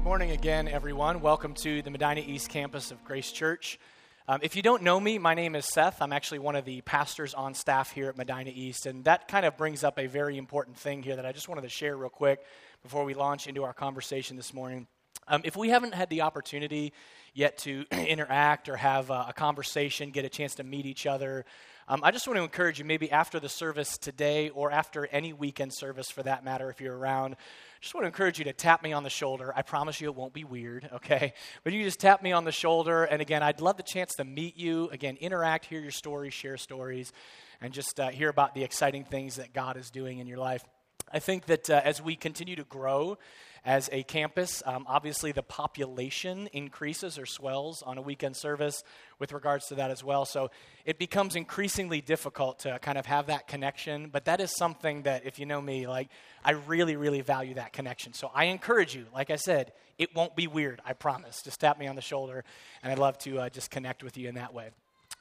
Good morning again, everyone. Welcome to the Medina East campus of Grace Church. Um, if you don't know me, my name is Seth. I'm actually one of the pastors on staff here at Medina East, and that kind of brings up a very important thing here that I just wanted to share real quick before we launch into our conversation this morning. Um, if we haven't had the opportunity yet to interact or have a, a conversation, get a chance to meet each other, um, I just want to encourage you, maybe after the service today or after any weekend service for that matter, if you're around, just want to encourage you to tap me on the shoulder. I promise you it won't be weird, okay? But you just tap me on the shoulder. And again, I'd love the chance to meet you, again, interact, hear your stories, share stories, and just uh, hear about the exciting things that God is doing in your life. I think that uh, as we continue to grow as a campus. Um, obviously, the population increases or swells on a weekend service with regards to that as well. So it becomes increasingly difficult to kind of have that connection. But that is something that, if you know me, like I really, really value that connection. So I encourage you, like I said, it won't be weird, I promise. Just tap me on the shoulder, and I'd love to uh, just connect with you in that way.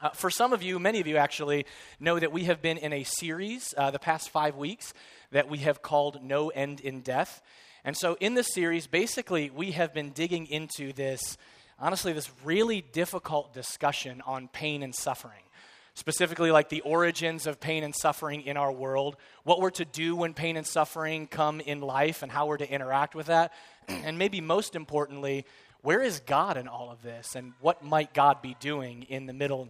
Uh, for some of you, many of you actually, know that we have been in a series uh, the past five weeks that we have called No End in Death. And so, in this series, basically, we have been digging into this, honestly, this really difficult discussion on pain and suffering. Specifically, like the origins of pain and suffering in our world, what we're to do when pain and suffering come in life, and how we're to interact with that. And maybe most importantly, where is God in all of this, and what might God be doing in the middle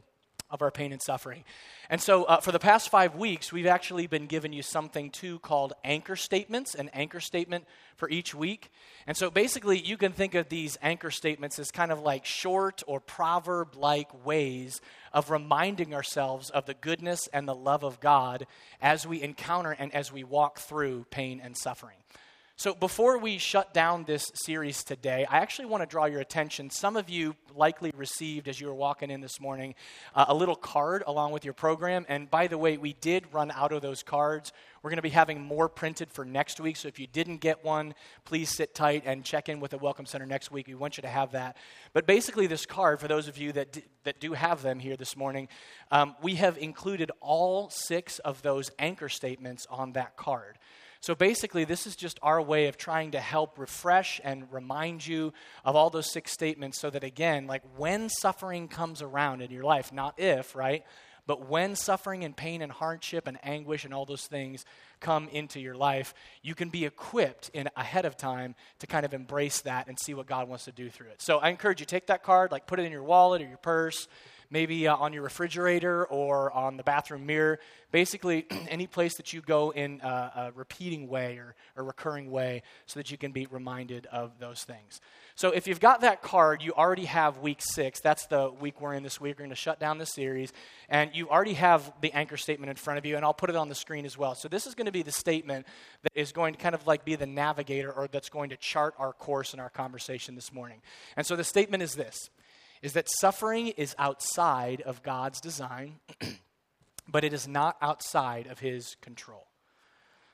of our pain and suffering. And so, uh, for the past five weeks, we've actually been giving you something too called anchor statements, an anchor statement for each week. And so, basically, you can think of these anchor statements as kind of like short or proverb like ways of reminding ourselves of the goodness and the love of God as we encounter and as we walk through pain and suffering. So, before we shut down this series today, I actually want to draw your attention. Some of you likely received, as you were walking in this morning, uh, a little card along with your program. And by the way, we did run out of those cards. We're going to be having more printed for next week. So, if you didn't get one, please sit tight and check in with the Welcome Center next week. We want you to have that. But basically, this card, for those of you that, d- that do have them here this morning, um, we have included all six of those anchor statements on that card. So basically, this is just our way of trying to help refresh and remind you of all those six statements so that, again, like when suffering comes around in your life, not if, right? But when suffering and pain and hardship and anguish and all those things come into your life, you can be equipped in ahead of time to kind of embrace that and see what God wants to do through it. So I encourage you take that card, like put it in your wallet or your purse maybe uh, on your refrigerator or on the bathroom mirror. Basically, any place that you go in uh, a repeating way or a recurring way so that you can be reminded of those things. So, if you've got that card, you already have week six. That's the week we're in this week. We're going to shut down the series. And you already have the anchor statement in front of you, and I'll put it on the screen as well. So, this is going to be the statement that is going to kind of like be the navigator or that's going to chart our course in our conversation this morning. And so, the statement is this is that suffering is outside of God's design, but it is not outside of His control.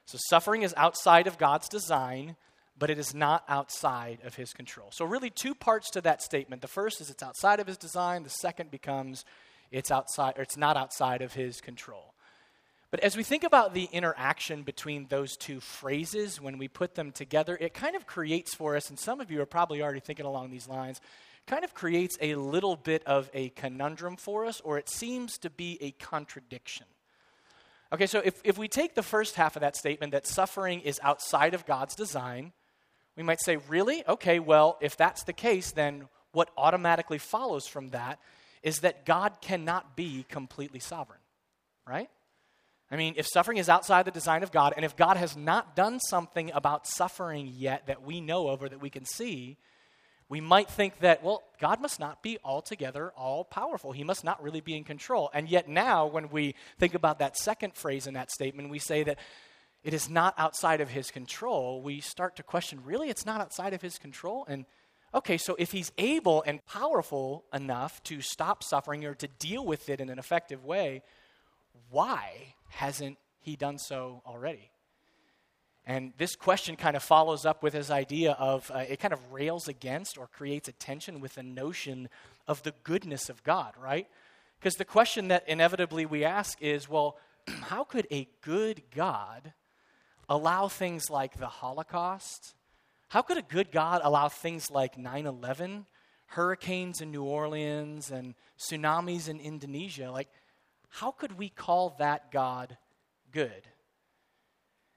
So, suffering is outside of God's design, but it is not outside of His control. So, really, two parts to that statement. The first is it's outside of His design, the second becomes it's outside or it's not outside of His control. But as we think about the interaction between those two phrases, when we put them together, it kind of creates for us, and some of you are probably already thinking along these lines, kind of creates a little bit of a conundrum for us, or it seems to be a contradiction. Okay, so if, if we take the first half of that statement that suffering is outside of God's design, we might say, really? Okay, well, if that's the case, then what automatically follows from that is that God cannot be completely sovereign, right? I mean, if suffering is outside the design of God, and if God has not done something about suffering yet that we know of or that we can see, we might think that, well, God must not be altogether all powerful. He must not really be in control. And yet, now, when we think about that second phrase in that statement, we say that it is not outside of his control. We start to question, really, it's not outside of his control? And okay, so if he's able and powerful enough to stop suffering or to deal with it in an effective way, why hasn't he done so already? And this question kind of follows up with his idea of uh, it kind of rails against or creates a tension with the notion of the goodness of God, right? Because the question that inevitably we ask is well, how could a good God allow things like the Holocaust How could a good God allow things like 9 11, hurricanes in New Orleans, and tsunamis in Indonesia? Like, how could we call that God good?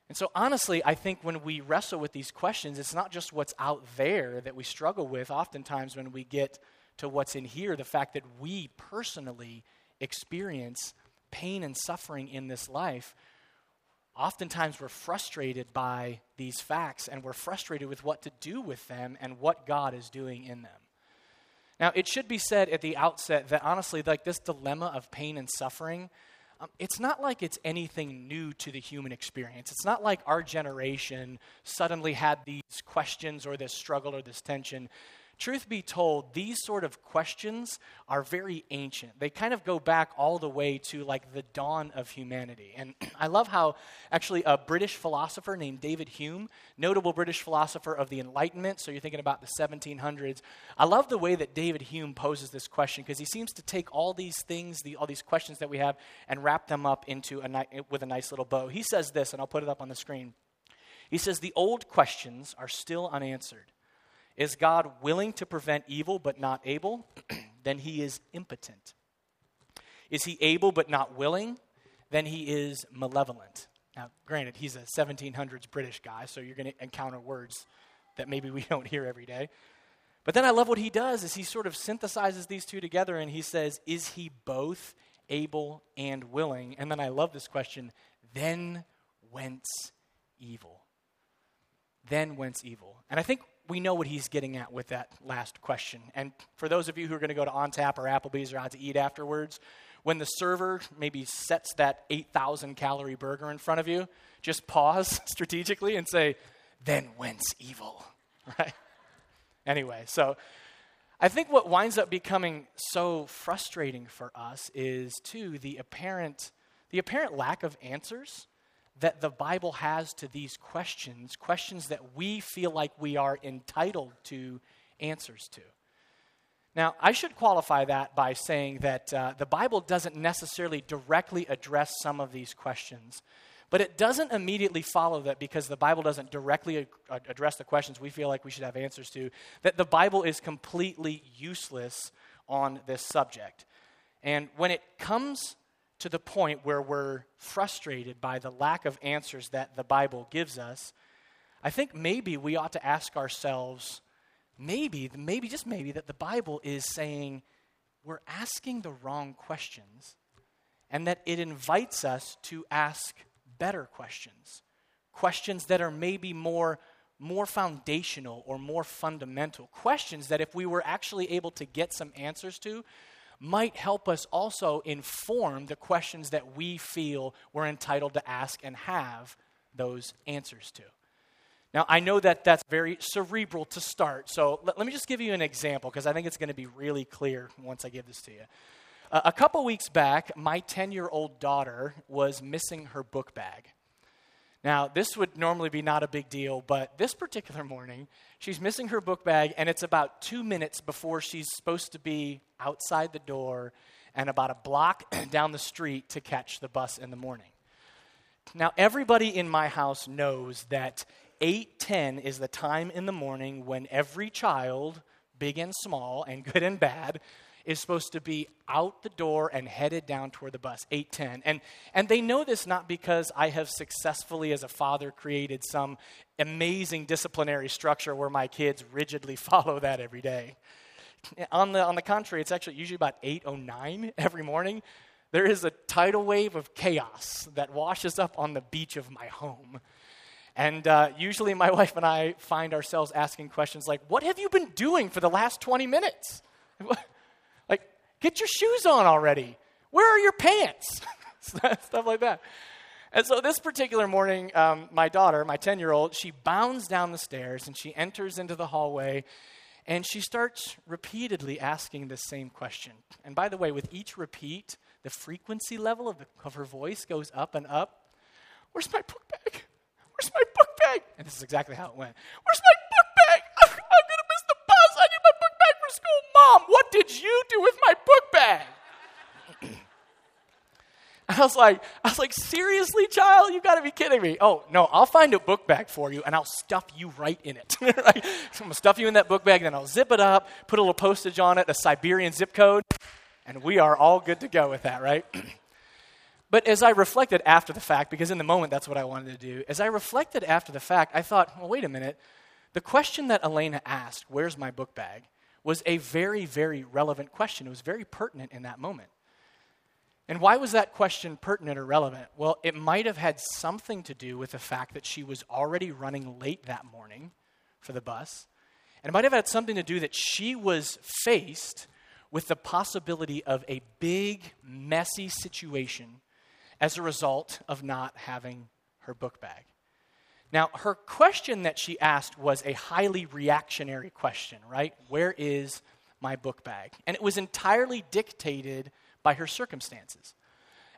And so, honestly, I think when we wrestle with these questions, it's not just what's out there that we struggle with. Oftentimes, when we get to what's in here, the fact that we personally experience pain and suffering in this life, oftentimes we're frustrated by these facts and we're frustrated with what to do with them and what God is doing in them. Now, it should be said at the outset that honestly, like this dilemma of pain and suffering, um, it's not like it's anything new to the human experience. It's not like our generation suddenly had these questions or this struggle or this tension truth be told, these sort of questions are very ancient. They kind of go back all the way to like the dawn of humanity. And I love how actually a British philosopher named David Hume, notable British philosopher of the Enlightenment, so you're thinking about the 1700s, I love the way that David Hume poses this question because he seems to take all these things, the, all these questions that we have, and wrap them up into a ni- with a nice little bow. He says this, and I'll put it up on the screen. He says, The old questions are still unanswered. Is God willing to prevent evil but not able? then he is impotent. Is he able but not willing? Then he is malevolent. Now, granted, he's a 1700s British guy, so you're going to encounter words that maybe we don't hear every day. But then I love what he does is he sort of synthesizes these two together and he says, is he both able and willing? And then I love this question, then whence evil? Then whence evil? And I think we know what he's getting at with that last question. And for those of you who are going to go to OnTap or Applebee's or out to eat afterwards, when the server maybe sets that 8,000 calorie burger in front of you, just pause strategically and say, then whence evil? Right? Anyway, so I think what winds up becoming so frustrating for us is, too, the apparent, the apparent lack of answers that the Bible has to these questions, questions that we feel like we are entitled to answers to. Now, I should qualify that by saying that uh, the Bible doesn't necessarily directly address some of these questions, but it doesn't immediately follow that because the Bible doesn't directly address the questions we feel like we should have answers to, that the Bible is completely useless on this subject. And when it comes to the point where we're frustrated by the lack of answers that the Bible gives us, I think maybe we ought to ask ourselves maybe, maybe, just maybe, that the Bible is saying we're asking the wrong questions and that it invites us to ask better questions. Questions that are maybe more, more foundational or more fundamental. Questions that if we were actually able to get some answers to, might help us also inform the questions that we feel we're entitled to ask and have those answers to. Now, I know that that's very cerebral to start, so let, let me just give you an example because I think it's going to be really clear once I give this to you. Uh, a couple weeks back, my 10 year old daughter was missing her book bag. Now, this would normally be not a big deal, but this particular morning, she's missing her book bag, and it's about two minutes before she's supposed to be outside the door and about a block down the street to catch the bus in the morning. Now, everybody in my house knows that 8:10 is the time in the morning when every child, big and small and good and bad, is supposed to be out the door and headed down toward the bus 810 and and they know this not because i have successfully as a father created some amazing disciplinary structure where my kids rigidly follow that every day. On the on the contrary it's actually usually about 809 every morning. There is a tidal wave of chaos that washes up on the beach of my home. And uh, usually my wife and i find ourselves asking questions like what have you been doing for the last 20 minutes Get your shoes on already. Where are your pants? Stuff like that. And so this particular morning, um, my daughter, my 10 year old, she bounds down the stairs and she enters into the hallway and she starts repeatedly asking the same question. And by the way, with each repeat, the frequency level of, the, of her voice goes up and up. Where's my book bag? Where's my book bag? And this is exactly how it went. Where's my what did you do with my book bag? I was like, I was like, seriously, child, You've got to be kidding me. Oh no, I'll find a book bag for you, and I'll stuff you right in it. right? I'm gonna stuff you in that book bag, then I'll zip it up, put a little postage on it, a Siberian zip code, and we are all good to go with that, right? but as I reflected after the fact, because in the moment that's what I wanted to do, as I reflected after the fact, I thought, well, wait a minute. The question that Elena asked, "Where's my book bag?" Was a very, very relevant question. It was very pertinent in that moment. And why was that question pertinent or relevant? Well, it might have had something to do with the fact that she was already running late that morning for the bus. And it might have had something to do that she was faced with the possibility of a big, messy situation as a result of not having her book bag. Now, her question that she asked was a highly reactionary question, right? Where is my book bag? And it was entirely dictated by her circumstances.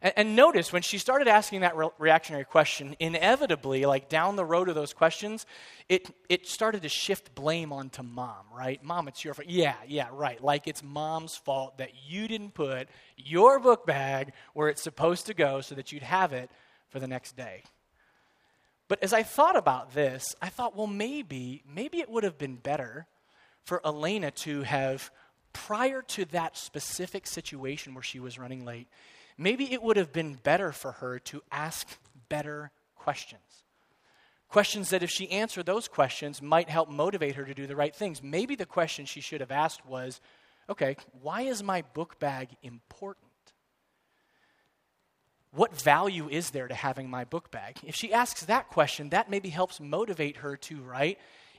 And, and notice when she started asking that re- reactionary question, inevitably, like down the road of those questions, it, it started to shift blame onto mom, right? Mom, it's your fault. Yeah, yeah, right. Like it's mom's fault that you didn't put your book bag where it's supposed to go so that you'd have it for the next day. But as I thought about this, I thought, well, maybe, maybe it would have been better for Elena to have prior to that specific situation where she was running late, maybe it would have been better for her to ask better questions. Questions that, if she answered those questions, might help motivate her to do the right things. Maybe the question she should have asked was okay, why is my book bag important? What value is there to having my book bag? If she asks that question, that maybe helps motivate her to, right?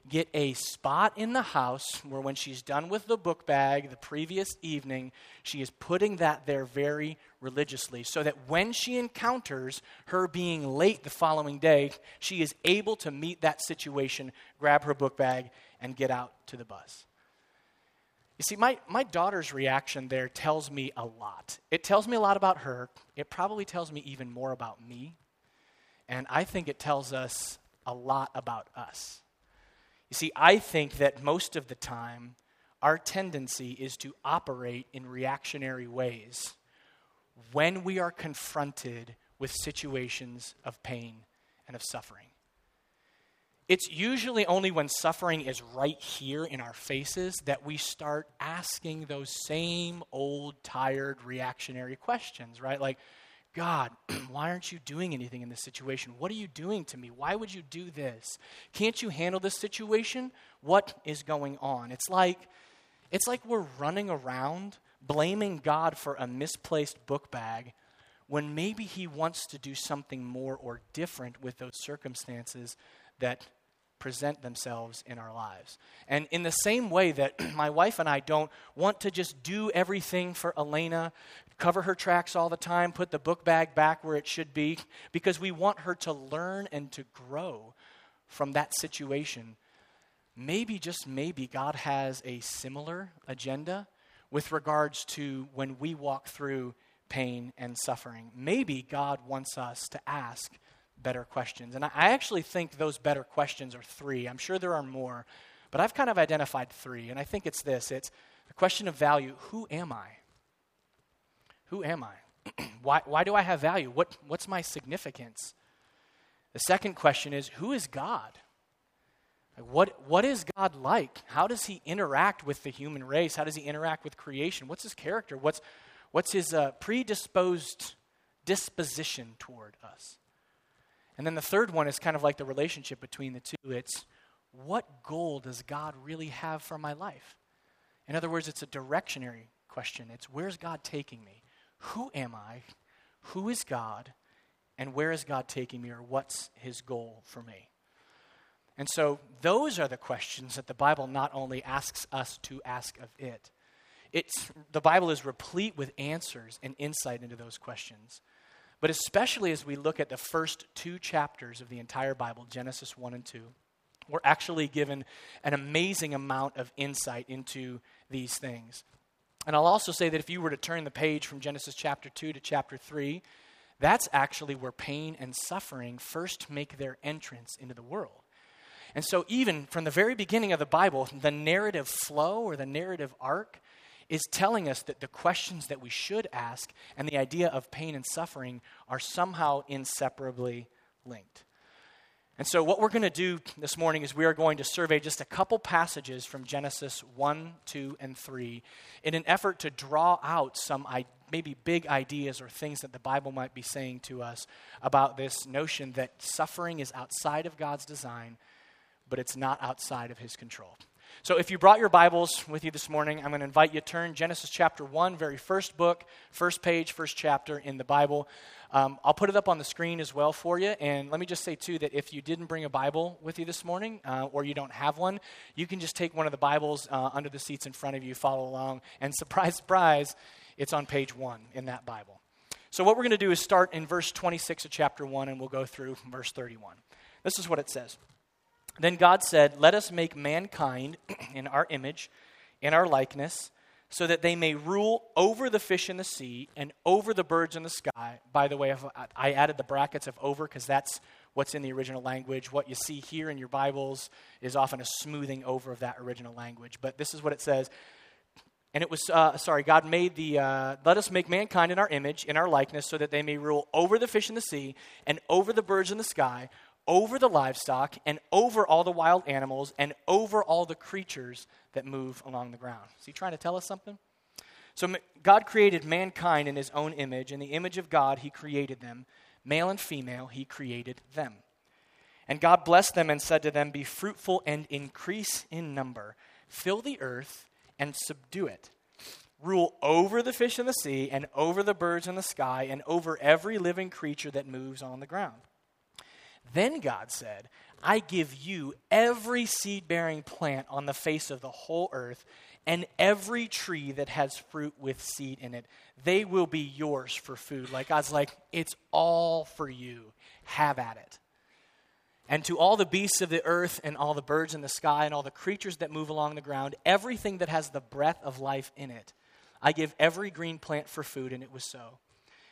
get a spot in the house where when she's done with the book bag the previous evening, she is putting that there very religiously so that when she encounters her being late the following day, she is able to meet that situation, grab her book bag, and get out to the bus. You see, my, my daughter's reaction there tells me a lot. It tells me a lot about her. It probably tells me even more about me. And I think it tells us a lot about us. You see, I think that most of the time, our tendency is to operate in reactionary ways when we are confronted with situations of pain and of suffering. It's usually only when suffering is right here in our faces that we start asking those same old, tired, reactionary questions, right? Like, God, why aren't you doing anything in this situation? What are you doing to me? Why would you do this? Can't you handle this situation? What is going on? It's like it's like we're running around blaming God for a misplaced book bag when maybe he wants to do something more or different with those circumstances that present themselves in our lives. And in the same way that my wife and I don't want to just do everything for Elena, cover her tracks all the time, put the book bag back where it should be, because we want her to learn and to grow from that situation. Maybe, just maybe, God has a similar agenda with regards to when we walk through pain and suffering. Maybe God wants us to ask better questions. And I actually think those better questions are three. I'm sure there are more, but I've kind of identified three. And I think it's this it's the question of value who am I? Who am I? why, why do I have value? What, what's my significance? The second question is who is God? what, what is God like? How does he interact with the human race? How does he interact with creation? What's his character? What's, what's his uh, predisposed disposition toward us? And then the third one is kind of like the relationship between the two. It's what goal does God really have for my life? In other words, it's a directionary question. It's where's God taking me? Who am I? Who is God? And where is God taking me? Or what's his goal for me? And so, those are the questions that the Bible not only asks us to ask of it, it's, the Bible is replete with answers and insight into those questions. But especially as we look at the first two chapters of the entire Bible, Genesis 1 and 2, we're actually given an amazing amount of insight into these things. And I'll also say that if you were to turn the page from Genesis chapter 2 to chapter 3, that's actually where pain and suffering first make their entrance into the world. And so, even from the very beginning of the Bible, the narrative flow or the narrative arc is telling us that the questions that we should ask and the idea of pain and suffering are somehow inseparably linked. And so, what we're going to do this morning is we are going to survey just a couple passages from Genesis 1, 2, and 3 in an effort to draw out some maybe big ideas or things that the Bible might be saying to us about this notion that suffering is outside of God's design, but it's not outside of His control. So, if you brought your Bibles with you this morning, I'm going to invite you to turn Genesis chapter 1, very first book, first page, first chapter in the Bible. Um, I'll put it up on the screen as well for you. And let me just say, too, that if you didn't bring a Bible with you this morning uh, or you don't have one, you can just take one of the Bibles uh, under the seats in front of you, follow along, and surprise, surprise, it's on page 1 in that Bible. So, what we're going to do is start in verse 26 of chapter 1, and we'll go through verse 31. This is what it says. Then God said, Let us make mankind in our image, in our likeness so that they may rule over the fish in the sea and over the birds in the sky. By the way, I added the brackets of over because that's what's in the original language. What you see here in your Bibles is often a smoothing over of that original language. But this is what it says. And it was, uh, sorry, God made the, uh, let us make mankind in our image, in our likeness, so that they may rule over the fish in the sea and over the birds in the sky, over the livestock and over all the wild animals and over all the creatures that move along the ground. Is he trying to tell us something? So, God created mankind in his own image. In the image of God, he created them. Male and female, he created them. And God blessed them and said to them, Be fruitful and increase in number, fill the earth and subdue it. Rule over the fish in the sea and over the birds in the sky and over every living creature that moves on the ground. Then God said, I give you every seed bearing plant on the face of the whole earth and every tree that has fruit with seed in it. They will be yours for food. Like God's like, it's all for you. Have at it. And to all the beasts of the earth and all the birds in the sky and all the creatures that move along the ground, everything that has the breath of life in it, I give every green plant for food, and it was so.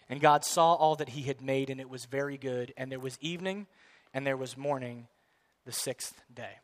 And God saw all that he had made, and it was very good. And there was evening and there was morning the sixth day.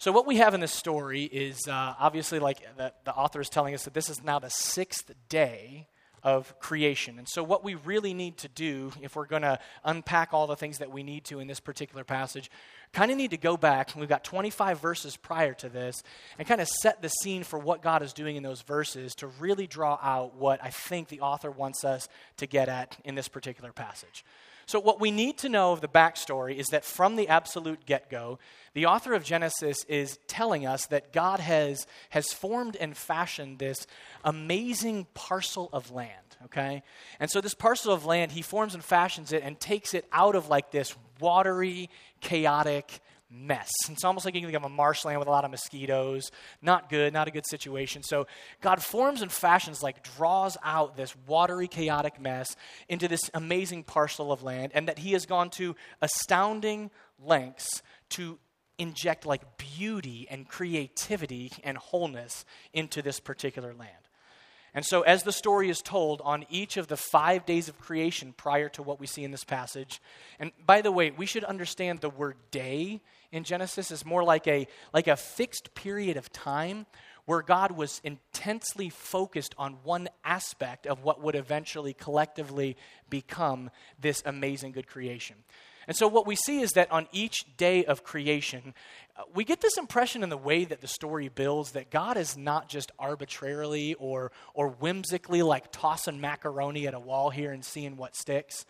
So, what we have in this story is uh, obviously like the, the author is telling us that this is now the sixth day of creation. And so, what we really need to do, if we're going to unpack all the things that we need to in this particular passage, kind of need to go back. We've got 25 verses prior to this and kind of set the scene for what God is doing in those verses to really draw out what I think the author wants us to get at in this particular passage. So, what we need to know of the backstory is that from the absolute get go, the author of Genesis is telling us that God has, has formed and fashioned this amazing parcel of land, okay? And so, this parcel of land, he forms and fashions it and takes it out of like this watery, chaotic, mess. It's almost like you can think of a marshland with a lot of mosquitoes. Not good, not a good situation. So God forms and fashions, like draws out this watery, chaotic mess into this amazing parcel of land, and that He has gone to astounding lengths to inject like beauty and creativity and wholeness into this particular land. And so, as the story is told on each of the five days of creation prior to what we see in this passage, and by the way, we should understand the word day in Genesis is more like a, like a fixed period of time where God was intensely focused on one aspect of what would eventually collectively become this amazing good creation. And so, what we see is that on each day of creation, uh, we get this impression in the way that the story builds that God is not just arbitrarily or, or whimsically like tossing macaroni at a wall here and seeing what sticks.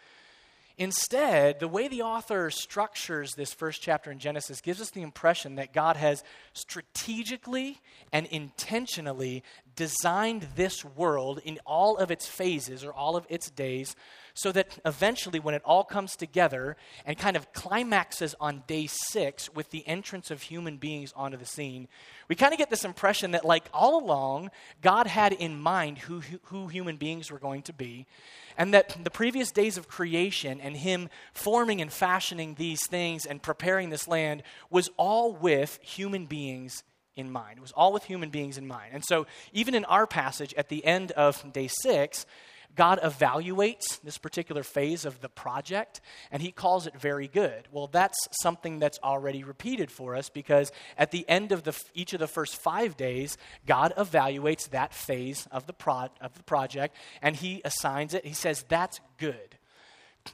Instead, the way the author structures this first chapter in Genesis gives us the impression that God has strategically and intentionally designed this world in all of its phases or all of its days so that eventually, when it all comes together and kind of climaxes on day six with the entrance of human beings onto the scene, we kind of get this impression that, like all along, God had in mind who, who human beings were going to be, and that the previous days of creation and Him forming and fashioning these things and preparing this land was all with human beings in mind. It was all with human beings in mind. And so, even in our passage at the end of day six, God evaluates this particular phase of the project and he calls it very good. Well, that's something that's already repeated for us because at the end of the, each of the first five days, God evaluates that phase of the, pro, of the project and he assigns it. He says, That's good.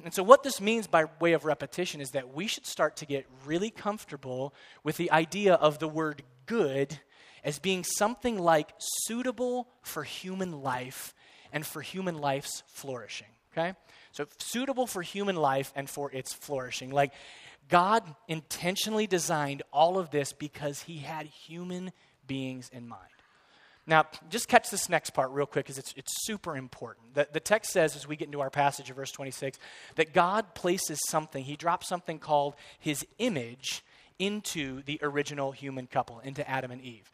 And so, what this means by way of repetition is that we should start to get really comfortable with the idea of the word good as being something like suitable for human life and for human life's flourishing. Okay? So, suitable for human life and for its flourishing. Like, God intentionally designed all of this because He had human beings in mind. Now, just catch this next part real quick because it's, it's super important. The, the text says, as we get into our passage of verse 26, that God places something, He drops something called His image into the original human couple, into Adam and Eve.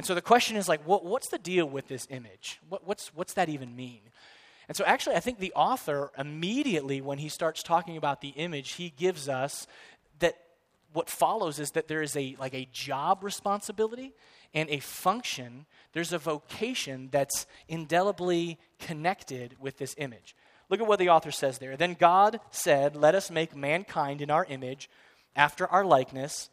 And so the question is like, what, what's the deal with this image? What, what's, what's that even mean? And so actually, I think the author immediately, when he starts talking about the image, he gives us that what follows is that there is a like a job responsibility and a function. There's a vocation that's indelibly connected with this image. Look at what the author says there. Then God said, Let us make mankind in our image, after our likeness.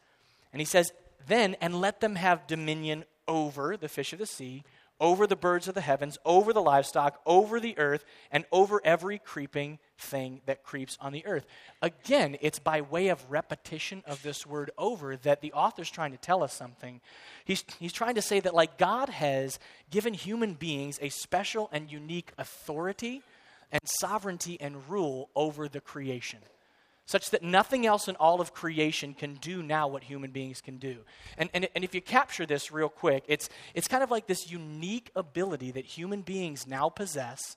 And he says, Then, and let them have dominion over the fish of the sea, over the birds of the heavens, over the livestock, over the earth, and over every creeping thing that creeps on the earth. Again, it's by way of repetition of this word over that the author's trying to tell us something. He's, he's trying to say that, like, God has given human beings a special and unique authority and sovereignty and rule over the creation such that nothing else in all of creation can do now what human beings can do. And, and, and if you capture this real quick, it's, it's kind of like this unique ability that human beings now possess,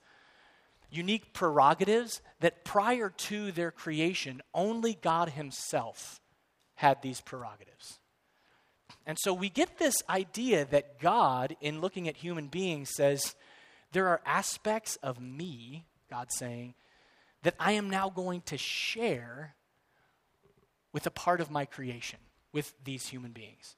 unique prerogatives that prior to their creation, only God Himself had these prerogatives. And so we get this idea that God, in looking at human beings, says, There are aspects of me, God saying, that I am now going to share with a part of my creation, with these human beings.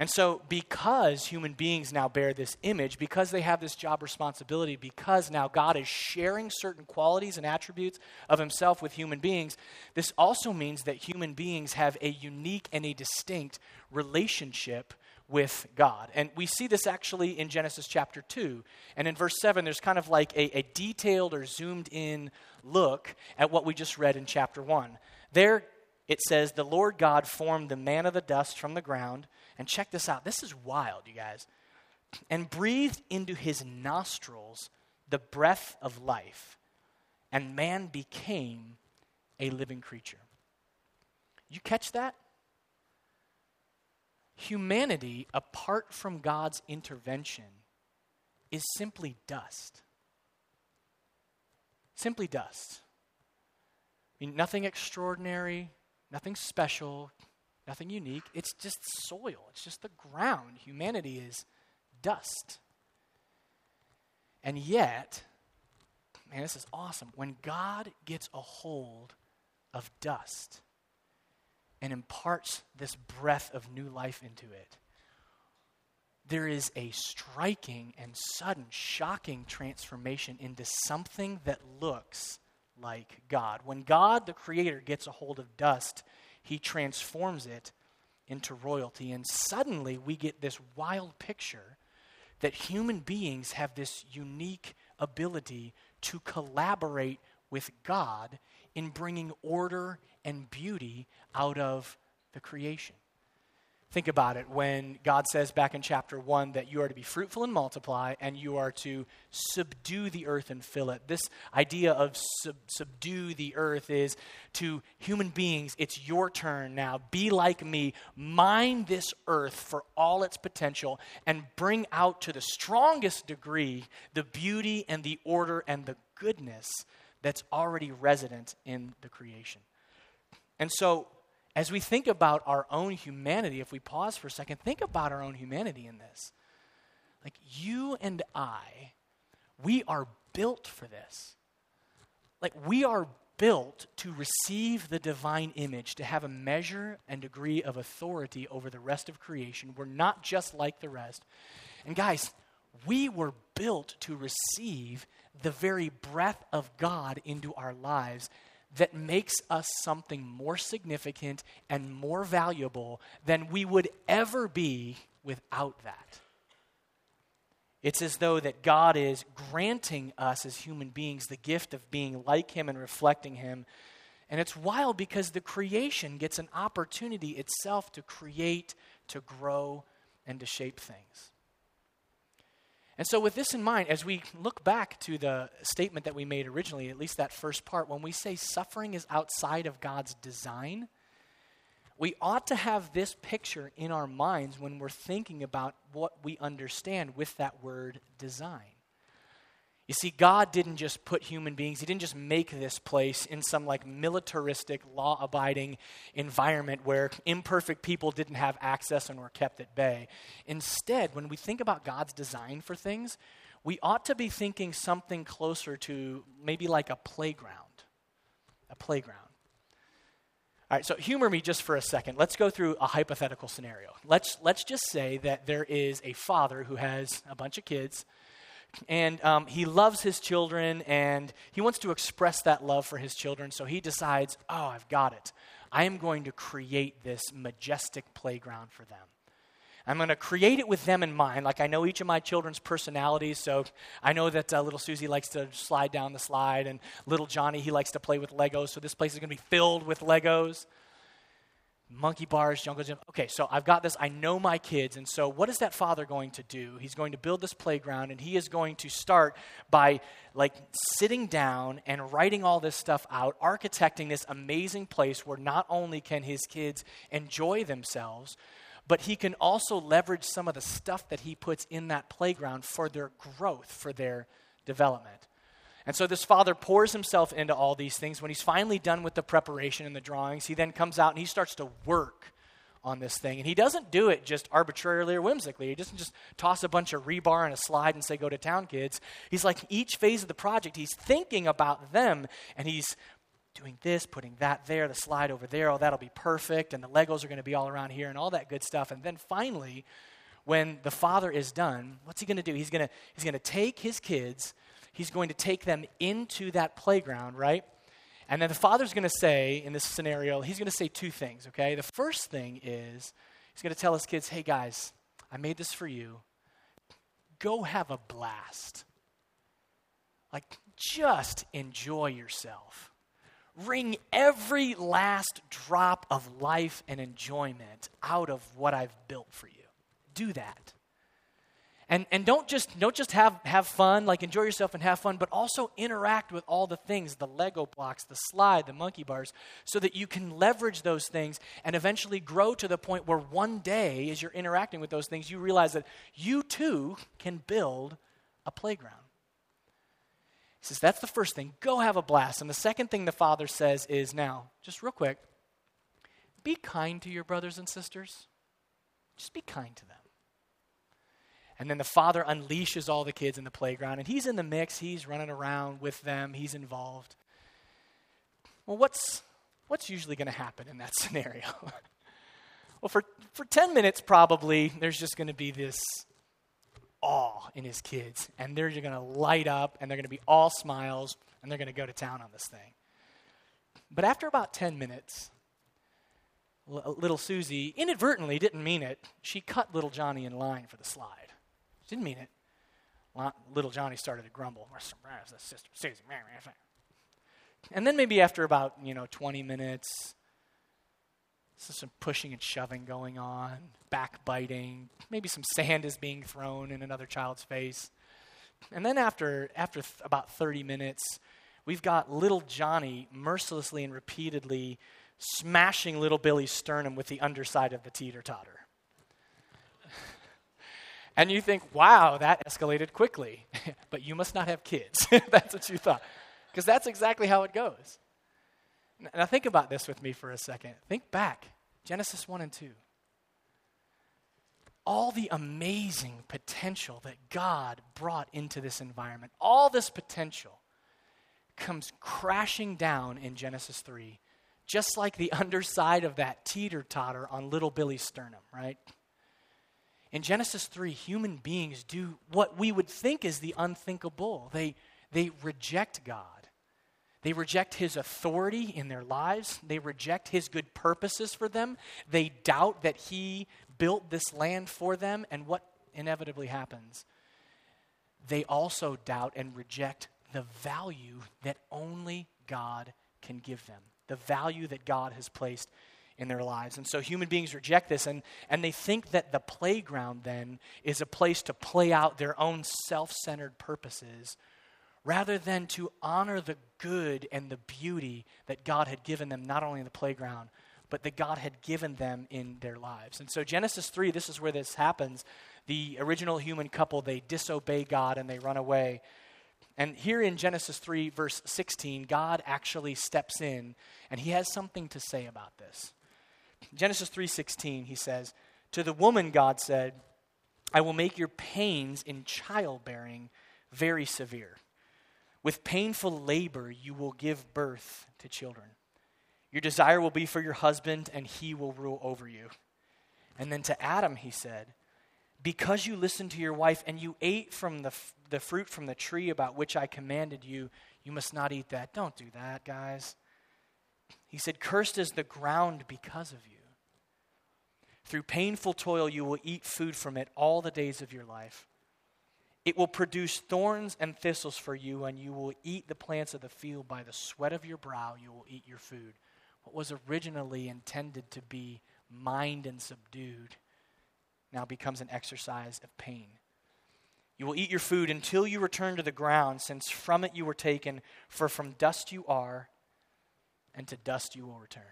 And so, because human beings now bear this image, because they have this job responsibility, because now God is sharing certain qualities and attributes of Himself with human beings, this also means that human beings have a unique and a distinct relationship with God. And we see this actually in Genesis chapter 2. And in verse 7, there's kind of like a, a, detailed or zoomed in look at what we just read in chapter 1. There it says, The Lord God formed the man of the dust from the ground. And check this out. This is wild, you guys. And breathed into his nostrils the breath of life. And man became a living creature. You catch that? Humanity, apart from God's intervention, is simply dust. Simply dust. I mean, nothing extraordinary, nothing special, nothing unique. It's just soil, it's just the ground. Humanity is dust. And yet, man, this is awesome. When God gets a hold of dust, and imparts this breath of new life into it, there is a striking and sudden, shocking transformation into something that looks like God. When God, the Creator, gets a hold of dust, He transforms it into royalty. And suddenly we get this wild picture that human beings have this unique ability to collaborate with God in bringing order and beauty out of the creation. Think about it when God says back in chapter 1 that you are to be fruitful and multiply and you are to subdue the earth and fill it. This idea of sub- subdue the earth is to human beings, it's your turn now. Be like me, mine this earth for all its potential, and bring out to the strongest degree the beauty and the order and the goodness that's already resident in the creation. And so, as we think about our own humanity, if we pause for a second, think about our own humanity in this. Like, you and I, we are built for this. Like, we are built to receive the divine image, to have a measure and degree of authority over the rest of creation. We're not just like the rest. And, guys, we were built to receive the very breath of God into our lives that makes us something more significant and more valuable than we would ever be without that. It's as though that God is granting us as human beings the gift of being like Him and reflecting Him. And it's wild because the creation gets an opportunity itself to create, to grow, and to shape things. And so, with this in mind, as we look back to the statement that we made originally, at least that first part, when we say suffering is outside of God's design, we ought to have this picture in our minds when we're thinking about what we understand with that word design. You see, God didn't just put human beings, He didn't just make this place in some like militaristic, law abiding environment where imperfect people didn't have access and were kept at bay. Instead, when we think about God's design for things, we ought to be thinking something closer to maybe like a playground. A playground. All right, so humor me just for a second. Let's go through a hypothetical scenario. Let's, let's just say that there is a father who has a bunch of kids, and um, he loves his children, and he wants to express that love for his children, so he decides, oh, I've got it. I am going to create this majestic playground for them. I'm going to create it with them in mind. Like I know each of my children's personalities, so I know that uh, little Susie likes to slide down the slide, and little Johnny he likes to play with Legos. So this place is going to be filled with Legos, monkey bars, jungle gym. Okay, so I've got this. I know my kids, and so what is that father going to do? He's going to build this playground, and he is going to start by like sitting down and writing all this stuff out, architecting this amazing place where not only can his kids enjoy themselves but he can also leverage some of the stuff that he puts in that playground for their growth, for their development. And so this father pours himself into all these things. When he's finally done with the preparation and the drawings, he then comes out and he starts to work on this thing. And he doesn't do it just arbitrarily or whimsically. He doesn't just toss a bunch of rebar and a slide and say, go to town, kids. He's like, each phase of the project, he's thinking about them and he's doing this, putting that there, the slide over there, oh, that'll be perfect, and the Legos are going to be all around here, and all that good stuff. And then finally, when the father is done, what's he going to do? He's going he's going to take his kids, he's going to take them into that playground, right? And then the father's going to say, in this scenario, he's going to say two things, okay? The first thing is he's going to tell his kids, hey guys, I made this for you. Go have a blast. Like, just enjoy yourself wring every last drop of life and enjoyment out of what I've built for you. Do that. And, and don't just, don't just have, have fun, like enjoy yourself and have fun, but also interact with all the things the Lego blocks, the slide, the monkey bars, so that you can leverage those things and eventually grow to the point where one day, as you're interacting with those things, you realize that you too can build a playground. He says, That's the first thing. Go have a blast. And the second thing the father says is now, just real quick, be kind to your brothers and sisters. Just be kind to them. And then the father unleashes all the kids in the playground, and he's in the mix. He's running around with them, he's involved. Well, what's, what's usually going to happen in that scenario? well, for, for 10 minutes, probably, there's just going to be this awe in his kids, and they're going to light up, and they're going to be all smiles, and they're going to go to town on this thing. But after about 10 minutes, little Susie inadvertently didn't mean it. She cut little Johnny in line for the slide. Didn't mean it. Little Johnny started to grumble. And then maybe after about, you know, 20 minutes, so some pushing and shoving going on, backbiting. Maybe some sand is being thrown in another child's face. And then after, after th- about 30 minutes, we've got little Johnny mercilessly and repeatedly smashing little Billy's sternum with the underside of the teeter totter. And you think, wow, that escalated quickly. but you must not have kids. that's what you thought. Because that's exactly how it goes. Now, think about this with me for a second. Think back Genesis 1 and 2. All the amazing potential that God brought into this environment, all this potential comes crashing down in Genesis 3, just like the underside of that teeter totter on little Billy's sternum, right? In Genesis 3, human beings do what we would think is the unthinkable. They, they reject God. They reject his authority in their lives. They reject his good purposes for them. They doubt that he built this land for them. And what inevitably happens? They also doubt and reject the value that only God can give them, the value that God has placed in their lives. And so human beings reject this, and, and they think that the playground then is a place to play out their own self centered purposes rather than to honor the good and the beauty that God had given them, not only in the playground, but that God had given them in their lives. And so, Genesis 3, this is where this happens. The original human couple, they disobey God and they run away. And here in Genesis 3, verse 16, God actually steps in and he has something to say about this. Genesis 3:16 he says, "To the woman God said, I will make your pains in childbearing very severe. With painful labor, you will give birth to children. Your desire will be for your husband, and he will rule over you. And then to Adam, he said, Because you listened to your wife and you ate from the, f- the fruit from the tree about which I commanded you, you must not eat that. Don't do that, guys. He said, Cursed is the ground because of you. Through painful toil, you will eat food from it all the days of your life. It will produce thorns and thistles for you, and you will eat the plants of the field. By the sweat of your brow, you will eat your food. What was originally intended to be mind and subdued now becomes an exercise of pain. You will eat your food until you return to the ground, since from it you were taken, for from dust you are, and to dust you will return.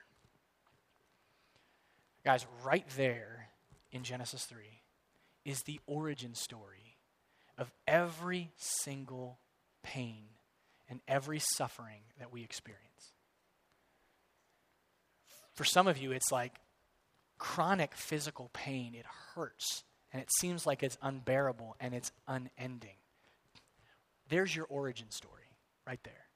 Guys, right there in Genesis 3 is the origin story of every single pain and every suffering that we experience. For some of you, it's like chronic physical pain. It hurts, and it seems like it's unbearable and it's unending. There's your origin story right there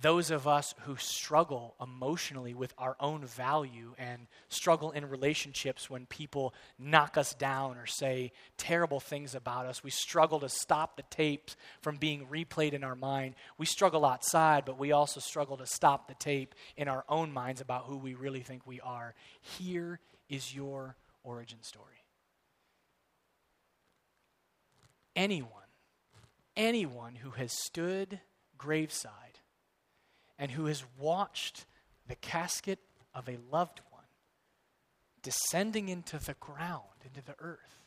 those of us who struggle emotionally with our own value and struggle in relationships when people knock us down or say terrible things about us. We struggle to stop the tapes from being replayed in our mind. We struggle outside, but we also struggle to stop the tape in our own minds about who we really think we are. Here is your origin story. Anyone, anyone who has stood graveside and who has watched the casket of a loved one descending into the ground, into the earth.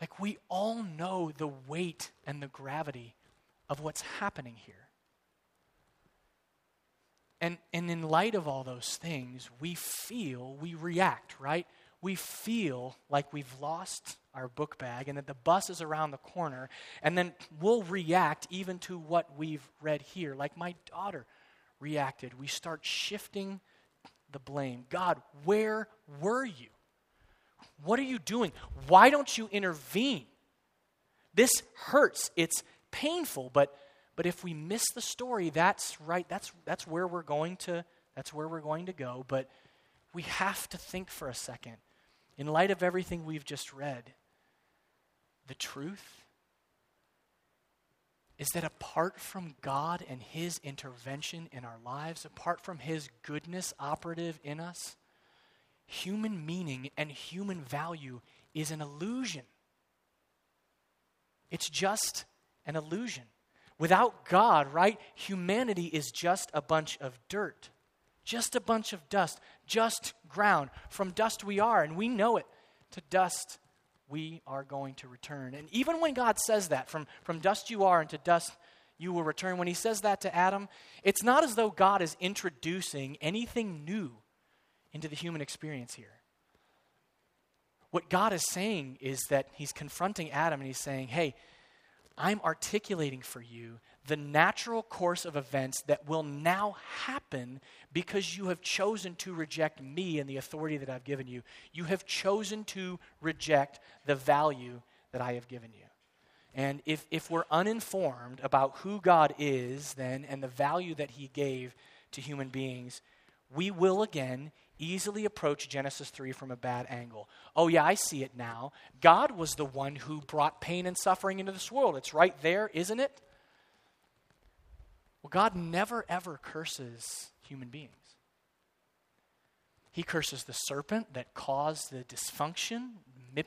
Like we all know the weight and the gravity of what's happening here. And, and in light of all those things, we feel, we react, right? We feel like we've lost our book bag and that the bus is around the corner, and then we'll react even to what we've read here, like my daughter reacted. We start shifting the blame. God, where were you? What are you doing? Why don't you intervene? This hurts. It's painful, but but if we miss the story, that's right. That's that's where we're going to that's where we're going to go, but we have to think for a second. In light of everything we've just read, the truth is that apart from God and His intervention in our lives, apart from His goodness operative in us, human meaning and human value is an illusion. It's just an illusion. Without God, right, humanity is just a bunch of dirt, just a bunch of dust, just ground. From dust we are, and we know it. To dust we are going to return. And even when God says that, from, from dust you are and to dust you will return, when he says that to Adam, it's not as though God is introducing anything new into the human experience here. What God is saying is that he's confronting Adam and he's saying, hey, I'm articulating for you the natural course of events that will now happen because you have chosen to reject me and the authority that I've given you. You have chosen to reject the value that I have given you. And if, if we're uninformed about who God is, then, and the value that He gave to human beings, we will again easily approach Genesis 3 from a bad angle. Oh, yeah, I see it now. God was the one who brought pain and suffering into this world. It's right there, isn't it? Well, God never, ever curses human beings. He curses the serpent that caused the dysfunction,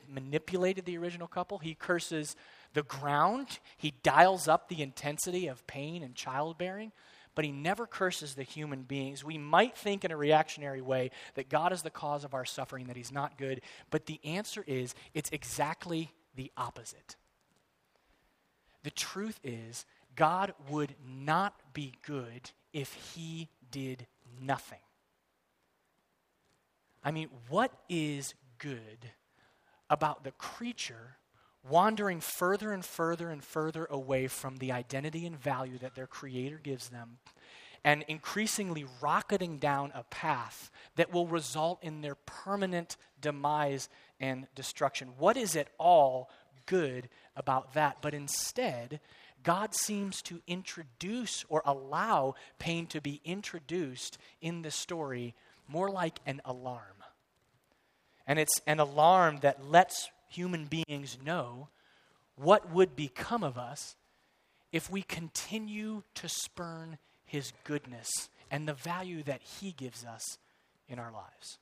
manipulated the original couple. He curses the ground. He dials up the intensity of pain and childbearing but he never curses the human beings. We might think in a reactionary way that God is the cause of our suffering, that he's not good, but the answer is it's exactly the opposite. The truth is, God would not be good if he did nothing. I mean, what is good about the creature wandering further and further and further away from the identity and value that their Creator gives them, and increasingly rocketing down a path that will result in their permanent demise and destruction. What is at all good about that? But instead, God seems to introduce or allow pain to be introduced in the story more like an alarm. And it's an alarm that lets human beings know what would become of us if we continue to spurn his goodness and the value that he gives us in our lives.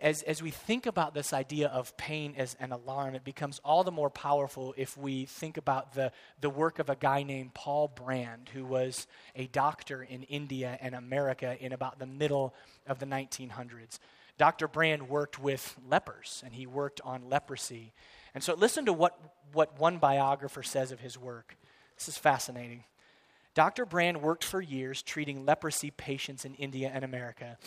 As, as we think about this idea of pain as an alarm, it becomes all the more powerful if we think about the, the work of a guy named Paul Brand, who was a doctor in India and America in about the middle of the 1900s. Dr. Brand worked with lepers, and he worked on leprosy. And so listen to what, what one biographer says of his work. This is fascinating. Dr. Brand worked for years treating leprosy patients in India and America.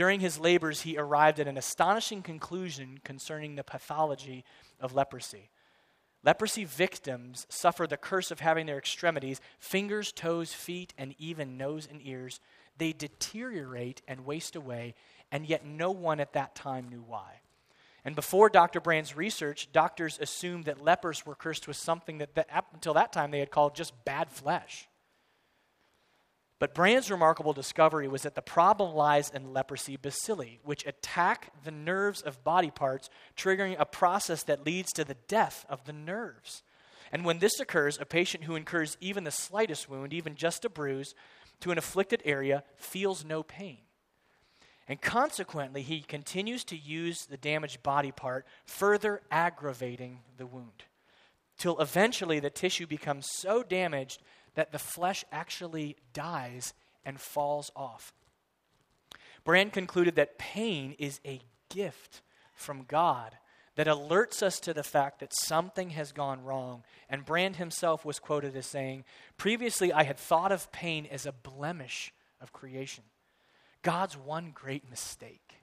During his labors, he arrived at an astonishing conclusion concerning the pathology of leprosy. Leprosy victims suffer the curse of having their extremities, fingers, toes, feet, and even nose and ears. They deteriorate and waste away, and yet no one at that time knew why. And before Dr. Brand's research, doctors assumed that lepers were cursed with something that, up until that time they had called just bad flesh. But Brand's remarkable discovery was that the problem lies in leprosy bacilli, which attack the nerves of body parts, triggering a process that leads to the death of the nerves. And when this occurs, a patient who incurs even the slightest wound, even just a bruise, to an afflicted area feels no pain. And consequently, he continues to use the damaged body part, further aggravating the wound, till eventually the tissue becomes so damaged that the flesh actually dies and falls off. Brand concluded that pain is a gift from God that alerts us to the fact that something has gone wrong. And Brand himself was quoted as saying, Previously, I had thought of pain as a blemish of creation. God's one great mistake.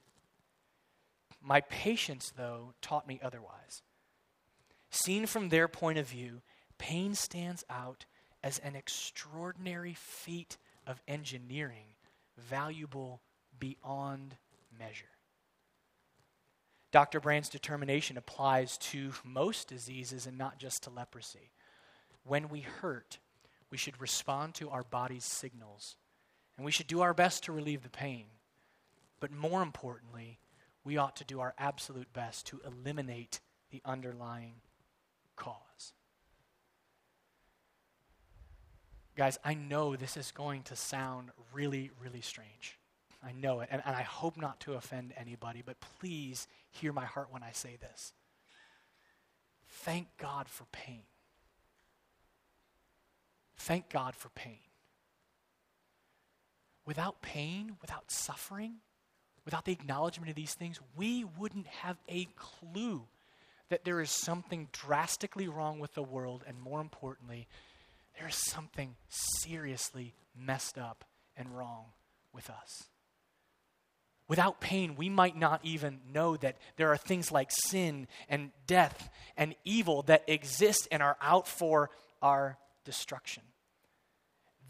My patients, though, taught me otherwise. Seen from their point of view, pain stands out as an extraordinary feat of engineering, valuable beyond measure. Dr. Brand's determination applies to most diseases and not just to leprosy. When we hurt, we should respond to our body's signals and we should do our best to relieve the pain. But more importantly, we ought to do our absolute best to eliminate the underlying cause. Guys, I know this is going to sound really, really strange. I know it, and, and I hope not to offend anybody, but please hear my heart when I say this. Thank God for pain. Thank God for pain. Without pain, without suffering, without the acknowledgement of these things, we wouldn't have a clue that there is something drastically wrong with the world, and more importantly, there is something seriously messed up and wrong with us. Without pain, we might not even know that there are things like sin and death and evil that exist and are out for our destruction.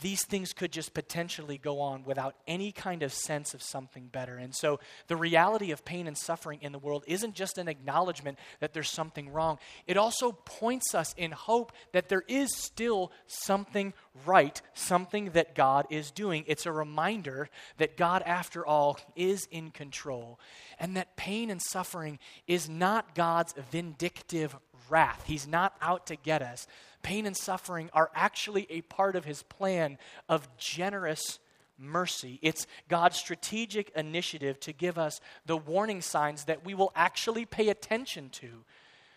These things could just potentially go on without any kind of sense of something better. And so the reality of pain and suffering in the world isn't just an acknowledgement that there's something wrong, it also points us in hope that there is still something right, something that God is doing. It's a reminder that God, after all, is in control and that pain and suffering is not God's vindictive wrath. He's not out to get us pain and suffering are actually a part of his plan of generous mercy. It's God's strategic initiative to give us the warning signs that we will actually pay attention to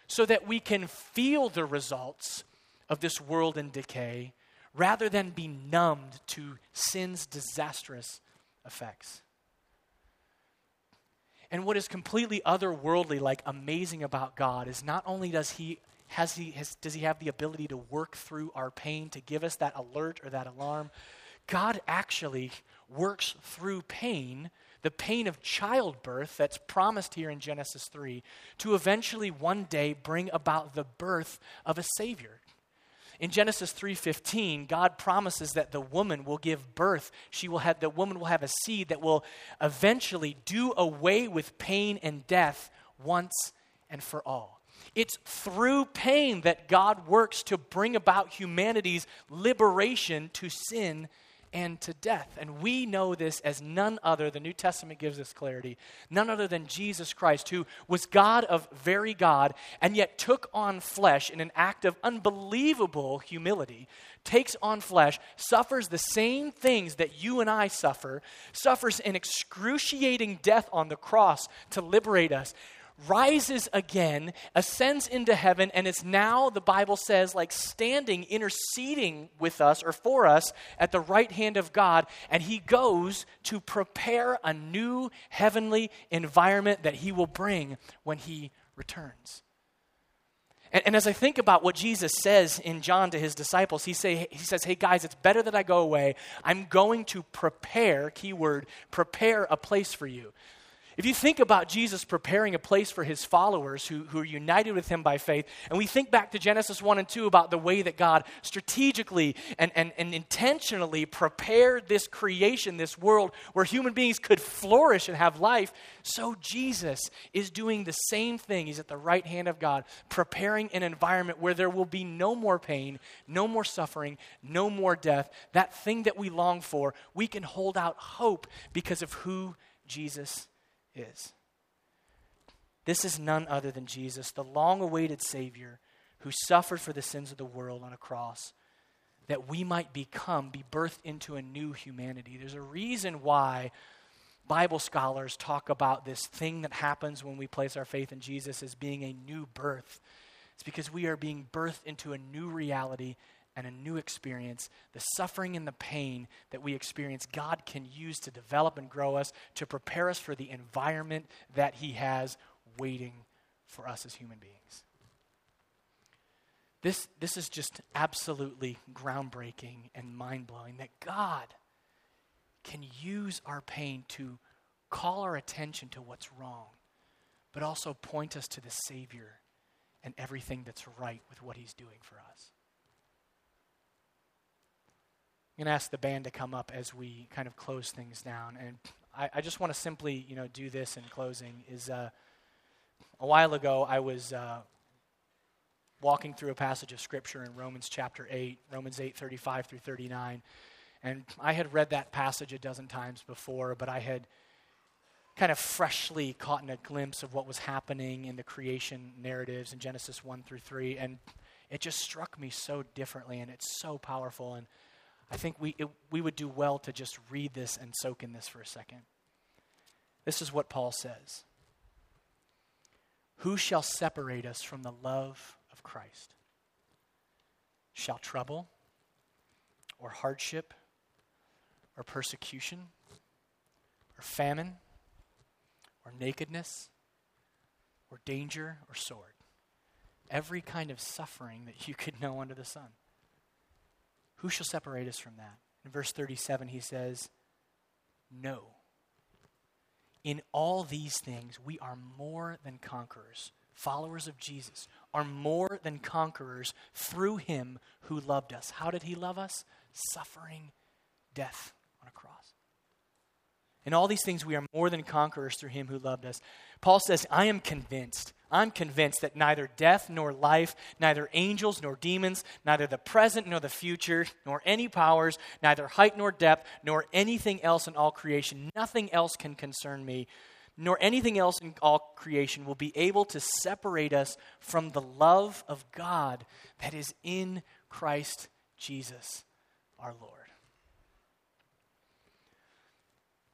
so that we can feel the results of this world in decay rather than be numbed to sin's disastrous effects. And what is completely otherworldly, like amazing about God, is not only does He has he, has, does he have the ability to work through our pain, to give us that alert or that alarm? God actually works through pain, the pain of childbirth that's promised here in Genesis 3, to eventually one day bring about the birth of a Savior. In Genesis 3:15, God promises that the woman will give birth. She will have the woman will have a seed that will eventually do away with pain and death once and for all. It's through pain that God works to bring about humanity's liberation to sin and to death. And we know this as none other, the New Testament gives us clarity, none other than Jesus Christ, who was God of very God and yet took on flesh in an act of unbelievable humility, takes on flesh, suffers the same things that you and I suffer, suffers an excruciating death on the cross to liberate us rises again, ascends into heaven, and is now, the Bible says, like standing, interceding with us or for us at the right hand of God. And he goes to prepare a new heavenly environment that he will bring when he returns. And, and, as I think about what Jesus says in John to his disciples, he, say, he says, Hey guys, it's better that I go away. I'm going to prepare, keyword, prepare a place for you. If you think about Jesus preparing a place for his followers who, who are united with him by faith, and we think back to Genesis 1 and 2 about the way that God strategically and, and, and intentionally prepared this creation, this world where human beings could flourish and have life, so Jesus is doing the same thing. He's at the right hand of God, preparing an environment where there will be no more pain, no more suffering, no more death. That thing that we long for, we can hold out hope because of who Jesus is. This is none other than Jesus, the long awaited Savior who suffered for the sins of the world on a cross that we might become, be birthed into a new humanity. There's a reason why Bible scholars talk about this thing that happens when we place our faith in Jesus as being a new birth. It's because we are being birthed into a new reality and a new experience, the suffering and the pain that we experience, God can use to develop and grow us, to prepare us for the environment that He has waiting for us as human beings. This, this is just absolutely groundbreaking and mind blowing that God can use our pain to call our attention to what's wrong, but also point us to the Savior and everything that's right with what He's doing for us. I'm going to ask the band to come up as we kind of close things down. And I, I just want to simply, you know, do this in closing. Is uh, a while ago I was uh, walking through a passage of scripture in Romans chapter eight, Romans eight thirty five through thirty nine, and I had read that passage a dozen times before, but I had kind of freshly caught in a glimpse of what was happening in the creation narratives in Genesis one through three, and it just struck me so differently, and it's so powerful and I think we, it, we would do well to just read this and soak in this for a second. This is what Paul says Who shall separate us from the love of Christ? Shall trouble, or hardship, or persecution, or famine, or nakedness, or danger, or sword? Every kind of suffering that you could know under the sun. Who shall separate us from that? In verse 37, he says, No. In all these things, we are more than conquerors followers of Jesus, are more than conquerors through him who loved us. How did he love us? Suffering death on a cross. In all these things, we are more than conquerors through him who loved us. Paul says, I am convinced. I'm convinced that neither death nor life, neither angels nor demons, neither the present nor the future, nor any powers, neither height nor depth, nor anything else in all creation, nothing else can concern me, nor anything else in all creation will be able to separate us from the love of God that is in Christ Jesus our Lord.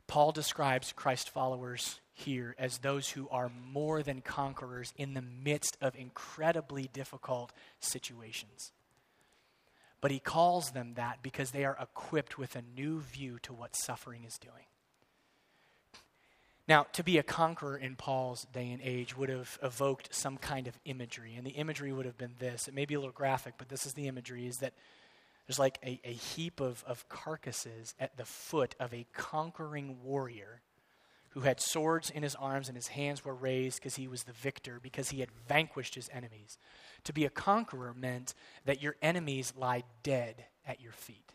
Paul describes Christ followers here as those who are more than conquerors in the midst of incredibly difficult situations. But he calls them that because they are equipped with a new view to what suffering is doing. Now, to be a conqueror in Paul's day and age would have evoked some kind of imagery. And the imagery would have been this. It may be a little graphic, but this is the imagery is that there's like a, a heap of, of carcasses at the foot of a conquering warrior who had swords in his arms and his hands were raised because he was the victor, because he had vanquished his enemies. To be a conqueror meant that your enemies lie dead at your feet.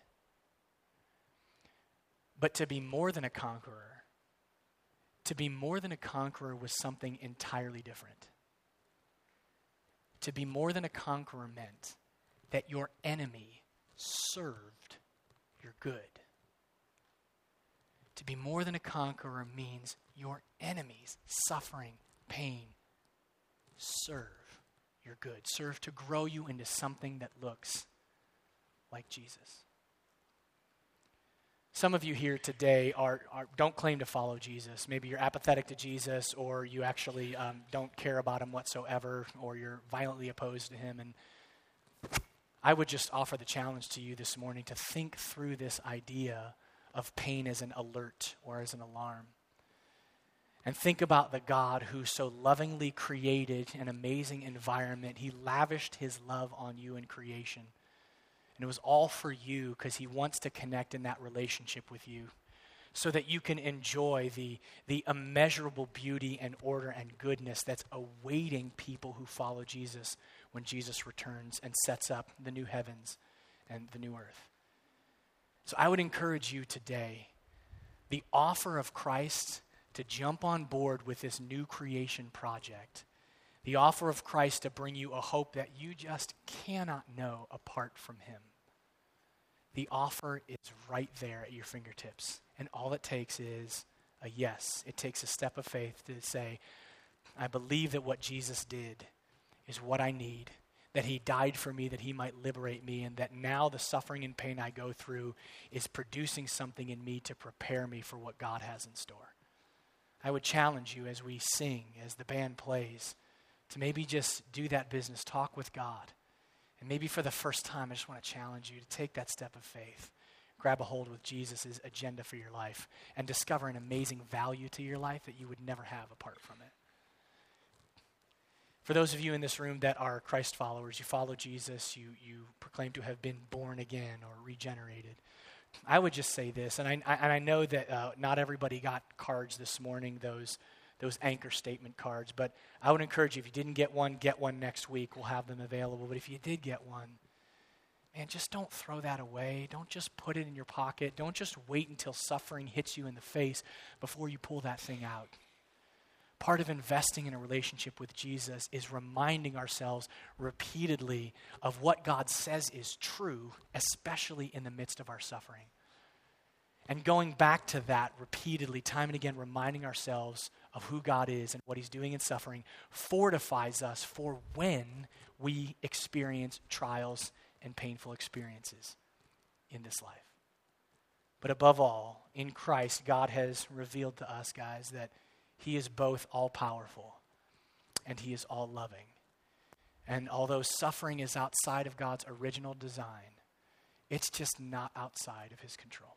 But to be more than a conqueror, to be more than a conqueror was something entirely different. To be more than a conqueror meant that your enemy served your good. To be more than a conqueror means your enemies, suffering, pain, serve your good. Serve to grow you into something that looks like Jesus. Some of you here today are, are, don't claim to follow Jesus. Maybe you're apathetic to Jesus, or you actually um, don't care about him whatsoever, or you're violently opposed to him. And I would just offer the challenge to you this morning to think through this idea of pain as an alert or as an alarm. And think about the God who so lovingly created an amazing environment. He lavished his love on you in creation. And it was all for you because he wants to connect in that relationship with you so that you can enjoy the, the immeasurable beauty and order and goodness that's awaiting people who follow Jesus when Jesus returns and sets up the new heavens and the new earth. So I would encourage you today the offer of Christ to jump on board with this new creation project, the offer of Christ to bring you a hope that you just cannot know apart from Him. The offer is right there at your fingertips. And all it takes is a yes. It takes a step of faith to say, I believe that what Jesus did is what I need, that he died for me, that he might liberate me, and that now the suffering and pain I go through is producing something in me to prepare me for what God has in store. I would challenge you as we sing, as the band plays, to maybe just do that business, talk with God. And maybe for the first time, I just want to challenge you to take that step of faith, grab a hold with Jesus' agenda for your life, and discover an amazing value to your life that you would never have apart from it. For those of you in this room that are Christ followers, you follow Jesus, you, you proclaim to have been born again or regenerated. I would just say this, and I, and I know that uh, not everybody got cards this morning, those, those anchor statement cards, but I would encourage you, if you didn't get one, get one next week. We'll have them available. But if you did get one, man, just don't throw that away. Don't just put it in your pocket. Don't just wait until suffering hits you in the face before you pull that thing out part of investing in a relationship with Jesus is reminding ourselves repeatedly of what God says is true, especially in the midst of our suffering. And going back to that repeatedly, time and again, reminding ourselves of who God is and what He's doing in suffering fortifies us for when we experience trials and painful experiences in this life. But above all, in Christ, God has revealed to us, guys, that he is both all powerful and He is all loving. And although suffering is outside of God's original design, it's just not outside of His control.